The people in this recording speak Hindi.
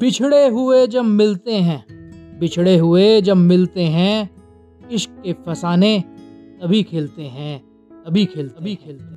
बिछड़े हुए जब मिलते हैं, बिछड़े हुए जब मिलते हैं, इश्क के फसाने तभी खेलते हैं, तभी खेलते तभी खेलते हैं।